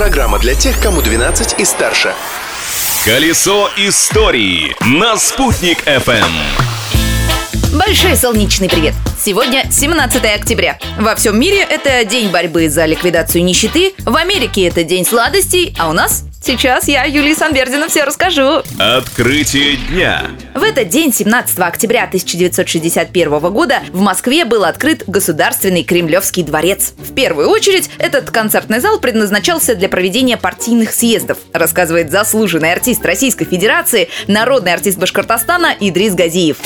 Программа для тех, кому 12 и старше. Колесо истории на «Спутник FM. Большой солнечный привет! Сегодня 17 октября. Во всем мире это день борьбы за ликвидацию нищеты, в Америке это день сладостей, а у нас Сейчас я, Юлии Санбердина, все расскажу. Открытие дня. В этот день, 17 октября 1961 года, в Москве был открыт Государственный Кремлевский дворец. В первую очередь, этот концертный зал предназначался для проведения партийных съездов, рассказывает заслуженный артист Российской Федерации, народный артист Башкортостана Идрис Газиев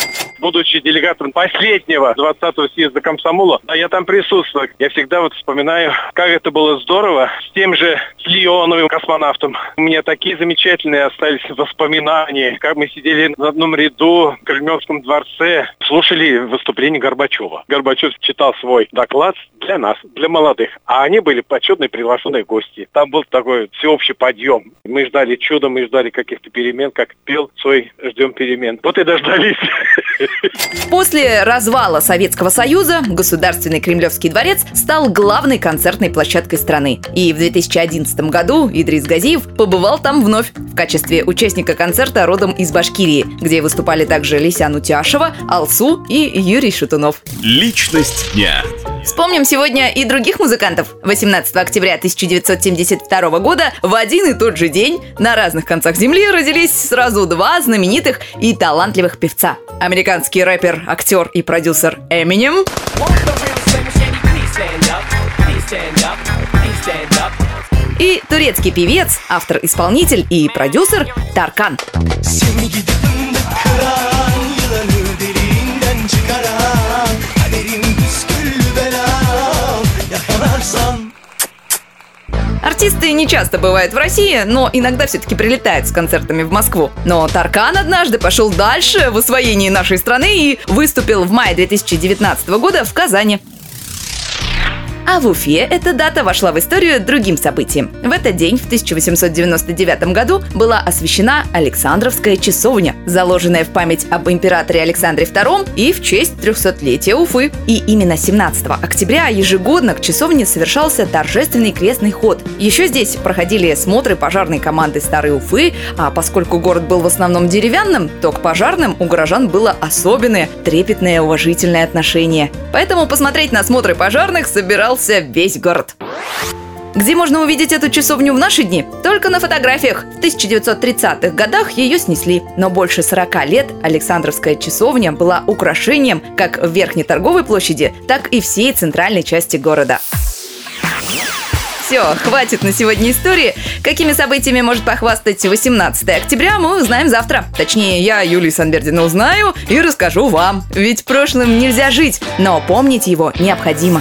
будучи делегатом последнего 20-го съезда комсомола, а я там присутствовал. Я всегда вот вспоминаю, как это было здорово с тем же Леоновым космонавтом. У меня такие замечательные остались воспоминания, как мы сидели на одном ряду в Кремлевском дворце, слушали выступление Горбачева. Горбачев читал свой доклад для нас, для молодых, а они были почетные приглашенные гости. Там был такой всеобщий подъем. Мы ждали чуда, мы ждали каких-то перемен, как пел свой «Ждем перемен». Вот и дождались. После развала Советского Союза Государственный Кремлевский дворец стал главной концертной площадкой страны. И в 2011 году Идрис Газиев побывал там вновь в качестве участника концерта родом из Башкирии, где выступали также Лисян Утяшева, Алсу и Юрий Шатунов. Личность дня. Вспомним сегодня и других музыкантов. 18 октября 1972 года в один и тот же день на разных концах земли родились сразу два знаменитых и талантливых певца. Американский рэпер, актер и продюсер Эминем и турецкий певец, автор-исполнитель и продюсер Таркан. Артисты не часто бывают в России, но иногда все-таки прилетают с концертами в Москву. Но Таркан однажды пошел дальше в освоении нашей страны и выступил в мае 2019 года в Казани. А в Уфе эта дата вошла в историю другим событием. В этот день, в 1899 году, была освящена Александровская часовня, заложенная в память об императоре Александре II и в честь 300-летия Уфы. И именно 17 октября ежегодно к часовне совершался торжественный крестный ход. Еще здесь проходили смотры пожарной команды Старой Уфы, а поскольку город был в основном деревянным, то к пожарным у горожан было особенное, трепетное, уважительное отношение. Поэтому посмотреть на смотры пожарных собирал собрался весь город. Где можно увидеть эту часовню в наши дни? Только на фотографиях. В 1930-х годах ее снесли. Но больше 40 лет Александровская часовня была украшением как в Верхней торговой площади, так и всей центральной части города. Все, хватит на сегодня истории. Какими событиями может похвастать 18 октября, мы узнаем завтра. Точнее, я, Юлия Санбердина, узнаю и расскажу вам. Ведь прошлым нельзя жить, но помнить его необходимо.